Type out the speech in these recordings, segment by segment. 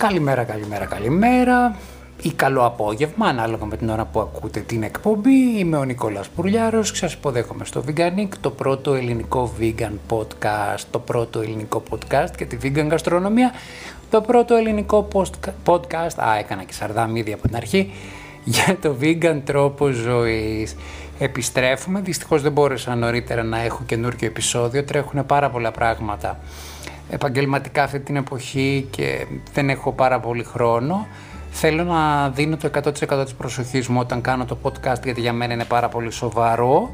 Καλημέρα, καλημέρα, καλημέρα ή καλό απόγευμα, ανάλογα με την ώρα που ακούτε την εκπομπή. Είμαι ο Νικόλας Πουρλιάρος και σας υποδέχομαι στο Veganic, το πρώτο ελληνικό vegan podcast, το πρώτο ελληνικό podcast για τη vegan γαστρονομία, το πρώτο ελληνικό podcast, α, έκανα και σαρδάμ από την αρχή, για το vegan τρόπο ζωής. Επιστρέφουμε, δυστυχώς δεν μπόρεσα νωρίτερα να έχω καινούργιο επεισόδιο, τρέχουν πάρα πολλά πράγματα επαγγελματικά αυτή την εποχή και δεν έχω πάρα πολύ χρόνο. Θέλω να δίνω το 100% της προσοχής μου όταν κάνω το podcast γιατί για μένα είναι πάρα πολύ σοβαρό.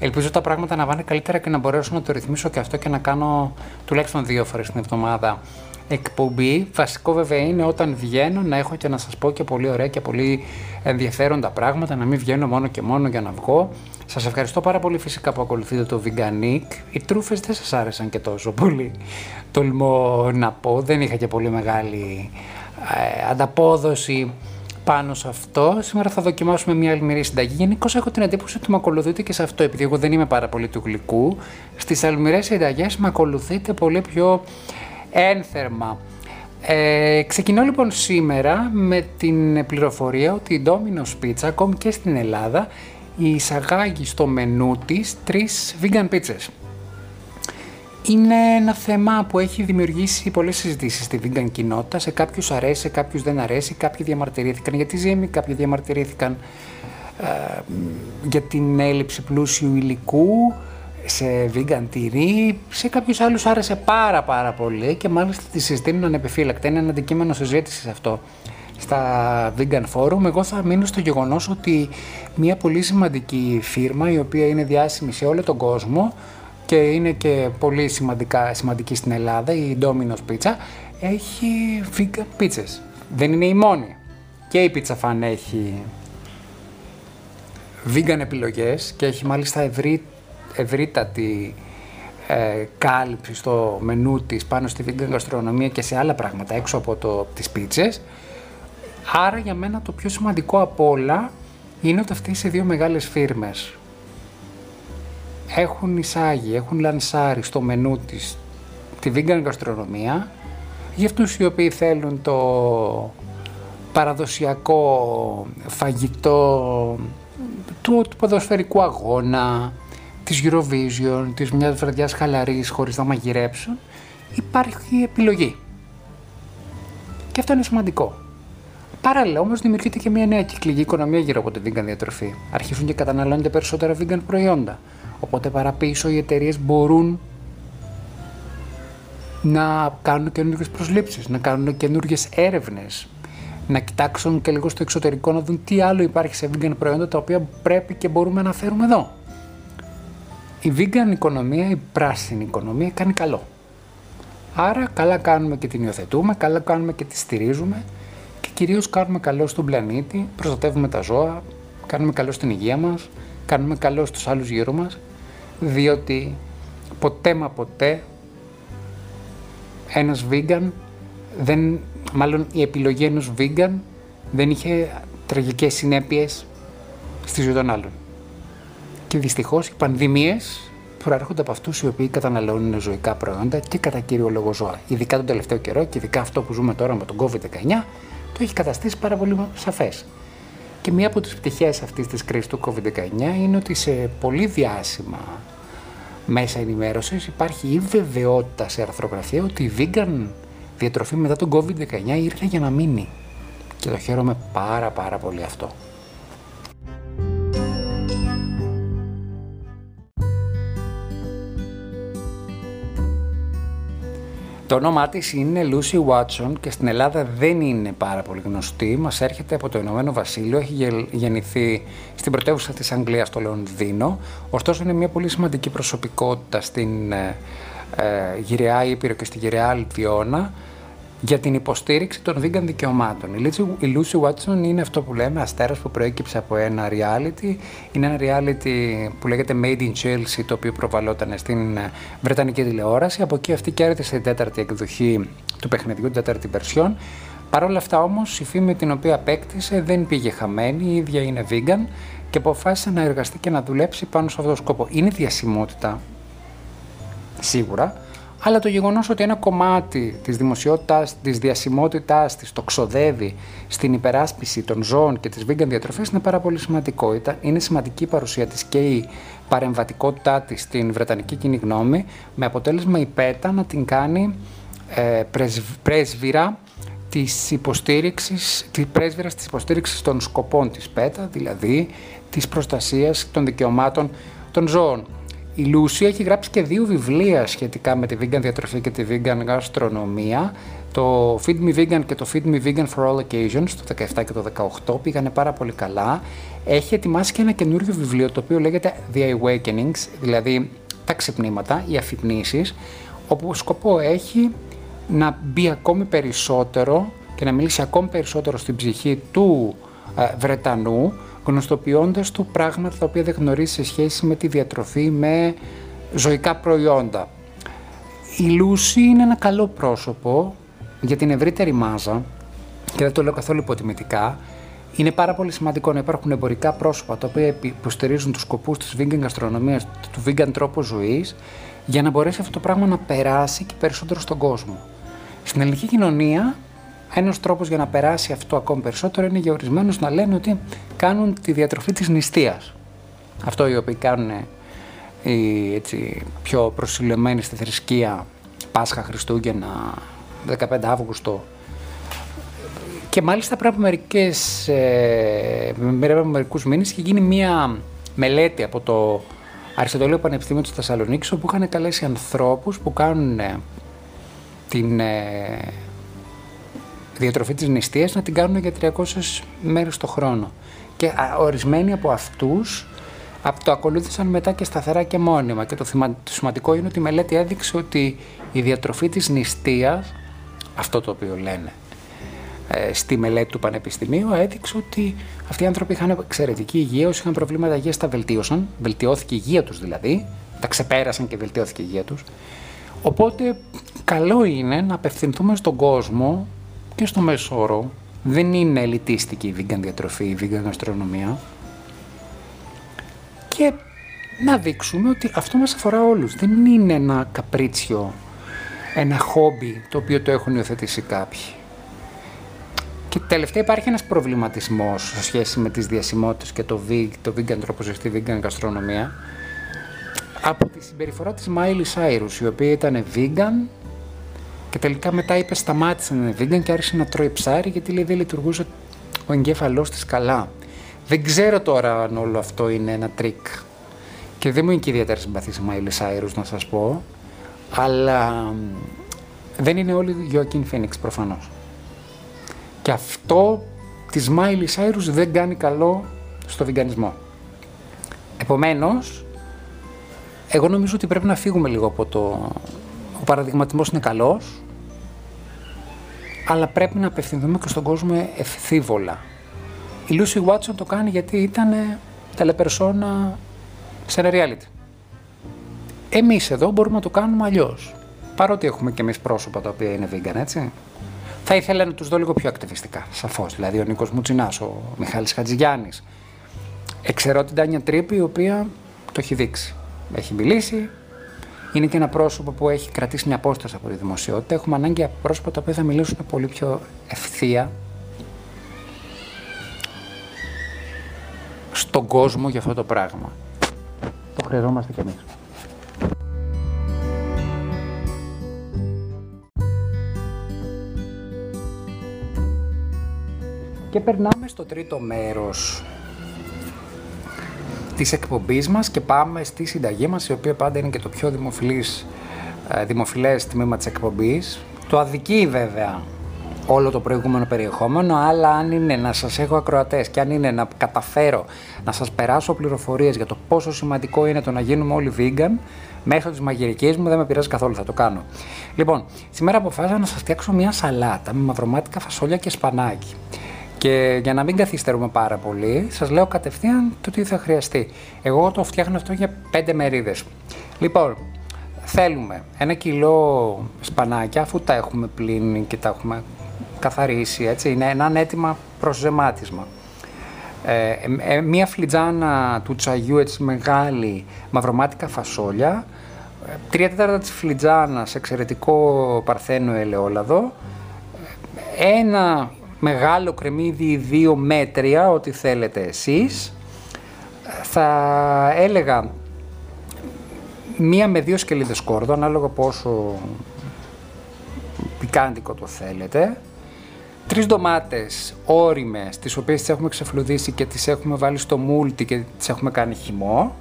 Ελπίζω τα πράγματα να πάνε καλύτερα και να μπορέσω να το ρυθμίσω και αυτό και να κάνω τουλάχιστον δύο φορές την εβδομάδα εκπομπή. Βασικό βέβαια είναι όταν βγαίνω να έχω και να σας πω και πολύ ωραία και πολύ ενδιαφέροντα πράγματα, να μην βγαίνω μόνο και μόνο για να βγω. Σας ευχαριστώ πάρα πολύ φυσικά που ακολουθείτε το Veganic. Οι τρούφες δεν σας άρεσαν και τόσο πολύ. Τολμώ να πω, δεν είχα και πολύ μεγάλη ε, ανταπόδοση πάνω σε αυτό. Σήμερα θα δοκιμάσουμε μια αλμυρή συνταγή. Γενικώς έχω την εντύπωση ότι με ακολουθείτε και σε αυτό, επειδή εγώ δεν είμαι πάρα πολύ του γλυκού. Στις αλμυρές συνταγές με ακολουθείτε πολύ πιο ένθερμα. Ε, ξεκινώ λοιπόν σήμερα με την πληροφορία ότι η Domino's Pizza, ακόμη και στην Ελλάδα, εισαγάγει στο μενού της τρεις vegan pizzas. Είναι ένα θέμα που έχει δημιουργήσει πολλές συζητήσεις στη vegan κοινότητα. Σε κάποιους αρέσει, σε κάποιους δεν αρέσει. Κάποιοι διαμαρτυρήθηκαν για τη ζύμη, κάποιοι διαμαρτυρήθηκαν ε, για την έλλειψη πλούσιου υλικού σε vegan τυρί, σε κάποιους άλλους άρεσε πάρα πάρα πολύ και μάλιστα τη συζητήνουν ανεπιφύλακτα. Είναι ένα αντικείμενο συζήτησης αυτό στα vegan forum. Εγώ θα μείνω στο γεγονός ότι μια πολύ σημαντική φίρμα η οποία είναι διάσημη σε όλο τον κόσμο και είναι και πολύ σημαντικά, σημαντική στην Ελλάδα, η Domino's Pizza, έχει vegan pizzas. Δεν είναι η μόνη. Και η Pizza Fan έχει vegan επιλογές και έχει μάλιστα ευρύ ευρύτατη ε, κάλυψη στο μενού της πάνω στη vegan γαστρονομία και σε άλλα πράγματα έξω από το, τις πίτσες. Άρα για μένα το πιο σημαντικό από όλα είναι ότι αυτές οι δύο μεγάλες φίρμες έχουν εισάγει, έχουν λανσάρει στο μενού της τη vegan γαστρονομία για αυτούς οι οποίοι θέλουν το παραδοσιακό φαγητό του, του ποδοσφαιρικού αγώνα, της Eurovision, της μιας βραδιάς χαλαρής χωρίς να μαγειρέψουν, υπάρχει επιλογή. Και αυτό είναι σημαντικό. Παράλληλα όμως δημιουργείται και μια νέα κυκλική οικονομία γύρω από την vegan διατροφή. Αρχίζουν και καταναλώνονται περισσότερα vegan προϊόντα. Οπότε παραπίσω οι εταιρείες μπορούν να κάνουν καινούργιες προσλήψεις, να κάνουν καινούργιες έρευνες, να κοιτάξουν και λίγο στο εξωτερικό να δουν τι άλλο υπάρχει σε vegan προϊόντα τα οποία πρέπει και μπορούμε να φέρουμε εδώ η vegan οικονομία, η πράσινη οικονομία κάνει καλό. Άρα καλά κάνουμε και την υιοθετούμε, καλά κάνουμε και τη στηρίζουμε και κυρίως κάνουμε καλό στον πλανήτη, προστατεύουμε τα ζώα, κάνουμε καλό στην υγεία μας, κάνουμε καλό στους άλλους γύρω μας, διότι ποτέ μα ποτέ ένας vegan, δεν, μάλλον η επιλογή ενός vegan δεν είχε τραγικές συνέπειες στη ζωή των άλλων. Και δυστυχώς οι πανδημίες προέρχονται από αυτούς οι οποίοι καταναλώνουν ζωικά προϊόντα και κατά κύριο λόγο ζώα. Ειδικά τον τελευταίο καιρό και ειδικά αυτό που ζούμε τώρα με τον COVID-19 το έχει καταστήσει πάρα πολύ σαφές. Και μία από τις πτυχές αυτής της κρίσης του COVID-19 είναι ότι σε πολύ διάσημα μέσα ενημέρωσης υπάρχει η βεβαιότητα σε αρθρογραφία ότι η vegan διατροφή μετά τον COVID-19 ήρθε για να μείνει. Και το χαίρομαι πάρα πάρα πολύ αυτό. Το όνομά της είναι Lucy Watson και στην Ελλάδα δεν είναι πάρα πολύ γνωστή. Μας έρχεται από το Ηνωμένο Βασίλειο, έχει γεννηθεί στην πρωτεύουσα της Αγγλίας, στο Λονδίνο. Ωστόσο, είναι μια πολύ σημαντική προσωπικότητα στην ε, ε, Γυραιά Ήπειρο και στη Γυραιά Αλτιώνα για την υποστήριξη των vegan δικαιωμάτων. Η Lucy Watson είναι αυτό που λέμε αστέρας που προέκυψε από ένα reality. Είναι ένα reality που λέγεται Made in Chelsea, το οποίο προβαλόταν στην ε, Βρετανική τηλεόραση. Από εκεί αυτή κέρδισε την τέταρτη εκδοχή του παιχνιδιού, την τέταρτη version. Παρ' όλα αυτά όμως η φήμη την οποία απέκτησε δεν πήγε χαμένη, η ίδια είναι vegan και αποφάσισε να εργαστεί και να δουλέψει πάνω σε αυτόν τον σκοπό. Είναι διασημότητα, σίγουρα, αλλά το γεγονός ότι ένα κομμάτι της δημοσιότητας, της διασημότητάς της το ξοδεύει στην υπεράσπιση των ζώων και της vegan διατροφής είναι πάρα πολύ σημαντικό. Είναι σημαντική η παρουσία της και η παρεμβατικότητά της στην Βρετανική κοινή γνώμη με αποτέλεσμα η ΠΕΤΑ να την κάνει ε, πρέσβυρα της υποστήριξης, της πρέσβυρας της υποστήριξης των σκοπών της ΠΕΤΑ, δηλαδή της προστασίας των δικαιωμάτων των ζώων. Η Λούση έχει γράψει και δύο βιβλία σχετικά με τη vegan διατροφή και τη vegan γαστρονομία. Το Feed Me Vegan και το Feed Me Vegan for All Occasions το 17 και το 18 πήγανε πάρα πολύ καλά. Έχει ετοιμάσει και ένα καινούριο βιβλίο το οποίο λέγεται The Awakenings, δηλαδή τα ξυπνήματα, οι αφυπνήσεις, όπου σκοπό έχει να μπει ακόμη περισσότερο και να μιλήσει ακόμη περισσότερο στην ψυχή του ε, Βρετανού, γνωστοποιώντας του πράγματα τα οποία δεν γνωρίζει σε σχέση με τη διατροφή, με ζωικά προϊόντα. Η Λούση είναι ένα καλό πρόσωπο για την ευρύτερη μάζα και δεν το λέω καθόλου υποτιμητικά. Είναι πάρα πολύ σημαντικό να υπάρχουν εμπορικά πρόσωπα τα οποία υποστηρίζουν τους σκοπούς της vegan γαστρονομίας, του vegan τρόπου ζωής, για να μπορέσει αυτό το πράγμα να περάσει και περισσότερο στον κόσμο. Στην ελληνική κοινωνία, ένας τρόπος για να περάσει αυτό ακόμη περισσότερο είναι για ορισμένου να λένε ότι κάνουν τη διατροφή της νηστείας. Αυτό οι οποίοι κάνουν οι έτσι, πιο προσιλωμένοι στη θρησκεία Πάσχα, Χριστούγεννα, 15 Αύγουστο. Και μάλιστα πριν από, μερικές, ε, μερικούς μήνες είχε γίνει μία μελέτη από το Αριστοτέλειο Πανεπιστήμιο της Θεσσαλονίκης όπου είχαν καλέσει ανθρώπους που κάνουν την ε, διατροφή της νηστείας να την κάνουν για 300 μέρες το χρόνο. Και ορισμένοι από αυτούς από το ακολούθησαν μετά και σταθερά και μόνιμα. Και το, το σημαντικό είναι ότι η μελέτη έδειξε ότι η διατροφή της νηστείας, αυτό το οποίο λένε ε, στη μελέτη του Πανεπιστημίου, έδειξε ότι αυτοί οι άνθρωποι είχαν εξαιρετική υγεία, όσοι είχαν προβλήματα υγείας τα βελτίωσαν, βελτιώθηκε η υγεία τους δηλαδή, τα ξεπέρασαν και βελτιώθηκε η υγεία τους. Οπότε καλό είναι να απευθυνθούμε στον κόσμο και στο μέσο όρο. Δεν είναι ελιτίστικη η vegan διατροφή, η vegan γαστρονομία. Και να δείξουμε ότι αυτό μας αφορά όλους. Δεν είναι ένα καπρίτσιο, ένα χόμπι το οποίο το έχουν υιοθετήσει κάποιοι. Και τελευταία υπάρχει ένας προβληματισμός σε σχέση με τις διασημότητες και το, vegan, το vegan τρόπο ζεστή, vegan γαστρονομία από τη συμπεριφορά της Miley Cyrus, η οποία ήταν vegan και τελικά μετά είπε σταμάτησε να είναι vegan και άρχισε να τρώει ψάρι γιατί λέει δεν λειτουργούσε ο εγκέφαλός της καλά. Δεν ξέρω τώρα αν όλο αυτό είναι ένα τρικ και δεν μου είναι και ιδιαίτερα συμπαθής η Miley Cyrus να σας πω, αλλά δεν είναι όλοι Joaquin Phoenix προφανώς. Και αυτό της Miley Cyrus δεν κάνει καλό στο βιγκανισμό. Επομένως, εγώ νομίζω ότι πρέπει να φύγουμε λίγο από το... Ο παραδειγματισμός είναι καλός, αλλά πρέπει να απευθυνθούμε και στον κόσμο ευθύβολα. Η Lucy Watson το κάνει γιατί ήταν τελεπερσόνα σε ένα reality. Εμείς εδώ μπορούμε να το κάνουμε αλλιώς. Παρότι έχουμε και εμείς πρόσωπα τα οποία είναι vegan, έτσι. Θα ήθελα να τους δω λίγο πιο ακτιβιστικά, σαφώς. Δηλαδή ο Νίκος Μουτσινάς, ο Μιχάλης Χατζηγιάννης. Εξαιρώ την Τάνια Τρίπη, η οποία το έχει δείξει έχει μιλήσει. Είναι και ένα πρόσωπο που έχει κρατήσει μια απόσταση από τη δημοσιότητα. Έχουμε ανάγκη από πρόσωπα τα οποία θα μιλήσουν πολύ πιο ευθεία στον κόσμο για αυτό το πράγμα. Το χρειαζόμαστε κι εμείς. Και περνάμε στο τρίτο μέρος της εκπομπής μας και πάμε στη συνταγή μας, η οποία πάντα είναι και το πιο δημοφιλής, ε, δημοφιλές τμήμα της εκπομπής. Το αδικεί βέβαια όλο το προηγούμενο περιεχόμενο, αλλά αν είναι να σας έχω ακροατές και αν είναι να καταφέρω να σας περάσω πληροφορίες για το πόσο σημαντικό είναι το να γίνουμε όλοι vegan, μέσω της μαγειρικής μου δεν με πειράζει καθόλου, θα το κάνω. Λοιπόν, σήμερα αποφάσισα να σας φτιάξω μια σαλάτα με μαυρομάτικα φασόλια και σπανάκι. Και για να μην καθυστερούμε πάρα πολύ, σας λέω κατευθείαν το τι θα χρειαστεί. Εγώ το φτιάχνω αυτό για 5 μερίδες. Λοιπόν, θέλουμε ένα κιλό σπανάκια, αφού τα έχουμε πλύνει και τα έχουμε καθαρίσει, έτσι, είναι ένα έτοιμα προς ζεμάτισμα. Ε, ε, μία φλιτζάνα του τσαγιού έτσι μεγάλη μαυρομάτικα φασόλια, τρία τέταρτα της φλιτζάνας, εξαιρετικό παρθένο ελαιόλαδο, ένα μεγάλο κρεμμύδι, δύο μέτρια, ό,τι θέλετε εσείς. Θα έλεγα μία με δύο σκελίδες σκόρδο, ανάλογα πόσο πικάντικο το θέλετε. Τρεις ντομάτες όριμες, τις οποίες τις έχουμε ξεφλουδίσει και τις έχουμε βάλει στο μούλτι και τις έχουμε κάνει χυμό.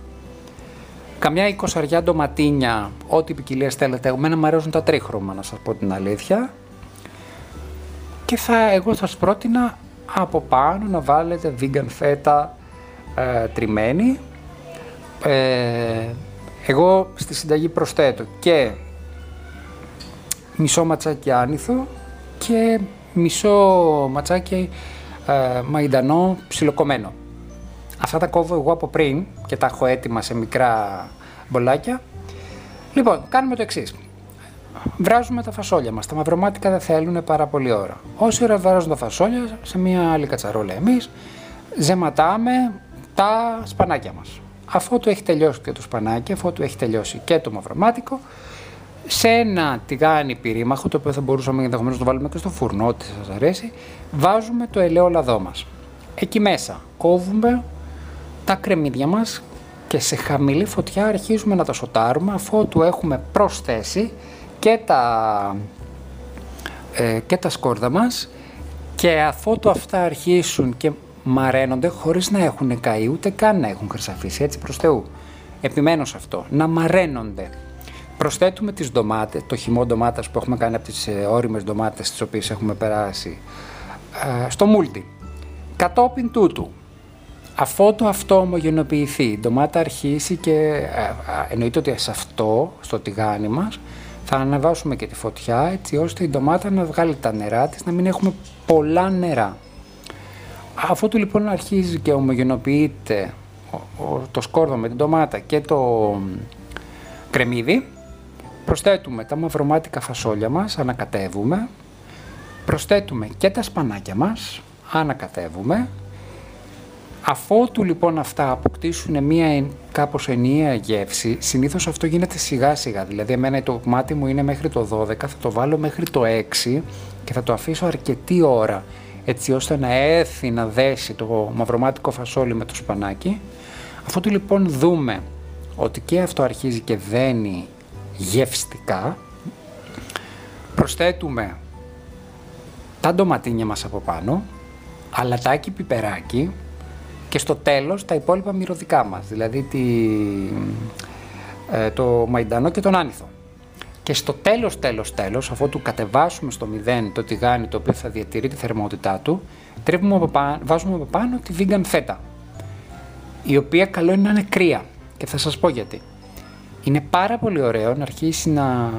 Καμιά εικοσαριά ντοματίνια, ό,τι ποικιλία θέλετε. Εμένα μου αρέσουν τα τρίχρωμα, να σας πω την αλήθεια. Και θα, εγώ θα σας πρότεινα από πάνω να βάλετε vegan φέτα ε, τριμμένη. Ε, εγώ στη συνταγή προσθέτω και μισό ματσάκι άνηθο και μισό ματσάκι ε, μαϊντανό ψιλοκομμένο. Αυτά τα κόβω εγώ από πριν και τα έχω έτοιμα σε μικρά μπολάκια. Λοιπόν, κάνουμε το εξής. Βράζουμε τα φασόλια μας. Τα μαυρομάτικα δεν θέλουν πάρα πολύ ώρα. Όση ώρα βράζουν τα φασόλια, σε μια άλλη κατσαρόλα εμείς, ζεματάμε τα σπανάκια μας. Αφού το έχει τελειώσει και το σπανάκι, αφού το έχει τελειώσει και το μαυρομάτικο, σε ένα τηγάνι πυρήμαχο, το οποίο θα μπορούσαμε ενδεχομένως να το βάλουμε και στο φουρνό, ό,τι σας αρέσει, βάζουμε το ελαιόλαδό μας. Εκεί μέσα κόβουμε τα κρεμμύδια μας και σε χαμηλή φωτιά αρχίζουμε να τα σοτάρουμε αφού του έχουμε προσθέσει και τα, ε, και τα σκόρδα μας και αφού του αυτά αρχίσουν και μαραίνονται χωρίς να έχουν καεί ούτε καν να έχουν χρυσαφίσει έτσι προς Θεού. Επιμένω σε αυτό, να μαραίνονται. Προσθέτουμε τις ντομάτες, το χυμό ντομάτας που έχουμε κάνει από τις ε, όριμες ντομάτες τις οποίες έχουμε περάσει ε, στο μούλτι. Κατόπιν τούτου Αφού το αυτό ομογενοποιηθεί, η ντομάτα αρχίσει και ε, εννοείται ότι σε αυτό, στο τηγάνι μας, θα αναβάσουμε και τη φωτιά έτσι ώστε η ντομάτα να βγάλει τα νερά της, να μην έχουμε πολλά νερά. Αφού του λοιπόν αρχίζει και ομογενοποιείται το σκόρδο με την ντομάτα και το κρεμμύδι, προσθέτουμε τα μαυρομάτικα φασόλια μας, ανακατεύουμε, προσθέτουμε και τα σπανάκια μας, ανακατεύουμε, Αφότου λοιπόν αυτά αποκτήσουν μία κάπως ενιαία γεύση, συνήθως αυτό γίνεται σιγά σιγά. Δηλαδή εμένα το μάτι μου είναι μέχρι το 12, θα το βάλω μέχρι το 6 και θα το αφήσω αρκετή ώρα έτσι ώστε να έρθει να δέσει το μαυρομάτικο φασόλι με το σπανάκι. Αφότου λοιπόν δούμε ότι και αυτό αρχίζει και δένει γευστικά, προσθέτουμε τα ντοματίνια μας από πάνω, αλατάκι πιπεράκι, και στο τέλος τα υπόλοιπα μυρωδικά μας, δηλαδή τη, ε, το μαϊντανό και τον άνηθο. Και στο τέλος, τέλος, τέλος, αφού του κατεβάσουμε στο μηδέν το τηγάνι το οποίο θα διατηρεί τη θερμότητά του, τρέπουμε από πάνω, βάζουμε από πάνω τη vegan φέτα, η οποία καλό είναι να είναι κρύα και θα σας πω γιατί. Είναι πάρα πολύ ωραίο να αρχίσει να,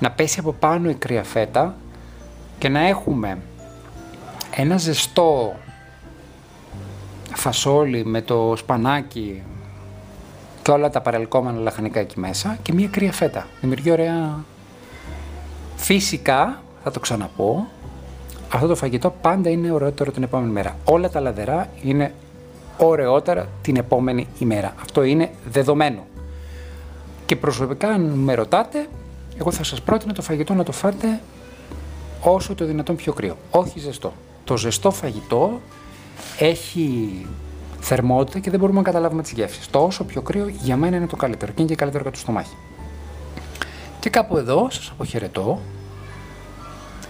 να πέσει από πάνω η κρύα φέτα και να έχουμε ένα ζεστό φασόλι με το σπανάκι και όλα τα παρελκόμενα λαχανικά εκεί μέσα και μία κρύα φέτα. Δημιουργεί ωραία... Φυσικά, θα το ξαναπώ, αυτό το φαγητό πάντα είναι ωραιότερο την επόμενη μέρα. Όλα τα λαδερά είναι ωραιότερα την επόμενη ημέρα. Αυτό είναι δεδομένο. Και προσωπικά αν με ρωτάτε, εγώ θα σας πρότεινα το φαγητό να το φάτε όσο το δυνατόν πιο κρύο. Όχι ζεστό. Το ζεστό φαγητό έχει θερμότητα και δεν μπορούμε να καταλάβουμε τις γεύσεις. Το όσο πιο κρύο για μένα είναι το καλύτερο και είναι και καλύτερο για το στομάχι. Και κάπου εδώ σας αποχαιρετώ.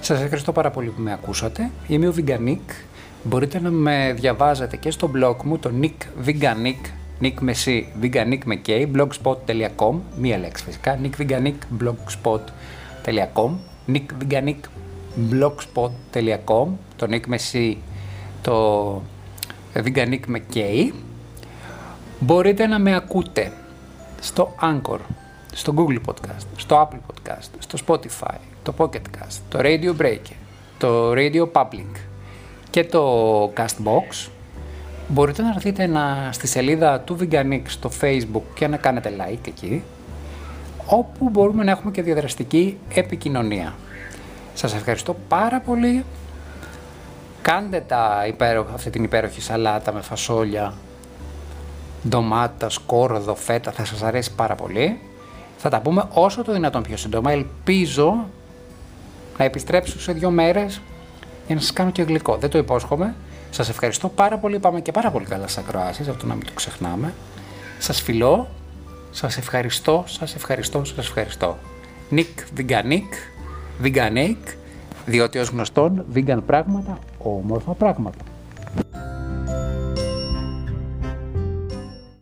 Σας ευχαριστώ πάρα πολύ που με ακούσατε. Είμαι ο Veganic. Μπορείτε να με διαβάζετε και στο blog μου, το Nick Veganic, Nick με C, Veganic με K, blogspot.com, μία λέξη φυσικά, Nick Veganic, blogspot.com, Nick Veganic, blogspot.com, το Nick με C το Veganic McKay. Μπορείτε να με ακούτε στο Anchor, στο Google Podcast, στο Apple Podcast, στο Spotify, το Pocket Cast, το Radio Breaker, το Radio Public και το Castbox. Μπορείτε να έρθετε να, στη σελίδα του Veganic στο Facebook και να κάνετε like εκεί, όπου μπορούμε να έχουμε και διαδραστική επικοινωνία. Σας ευχαριστώ πάρα πολύ Κάντε τα υπέροχα, αυτή την υπέροχη σαλάτα με φασόλια, ντομάτα, σκόρδο, φέτα, θα σας αρέσει πάρα πολύ. Θα τα πούμε όσο το δυνατόν πιο σύντομα. Ελπίζω να επιστρέψω σε δύο μέρες για να σας κάνω και γλυκό. Δεν το υπόσχομαι. Σας ευχαριστώ πάρα πολύ. Πάμε και πάρα πολύ καλά στις ακροάσεις, αυτό να μην το ξεχνάμε. Σας φιλώ. Σας ευχαριστώ, σας ευχαριστώ, σας ευχαριστώ. Νικ Βιγκανίκ, Βιγκανέικ, διότι ως γνωστόν, vegan πράγματα, όμορφα πράγματα.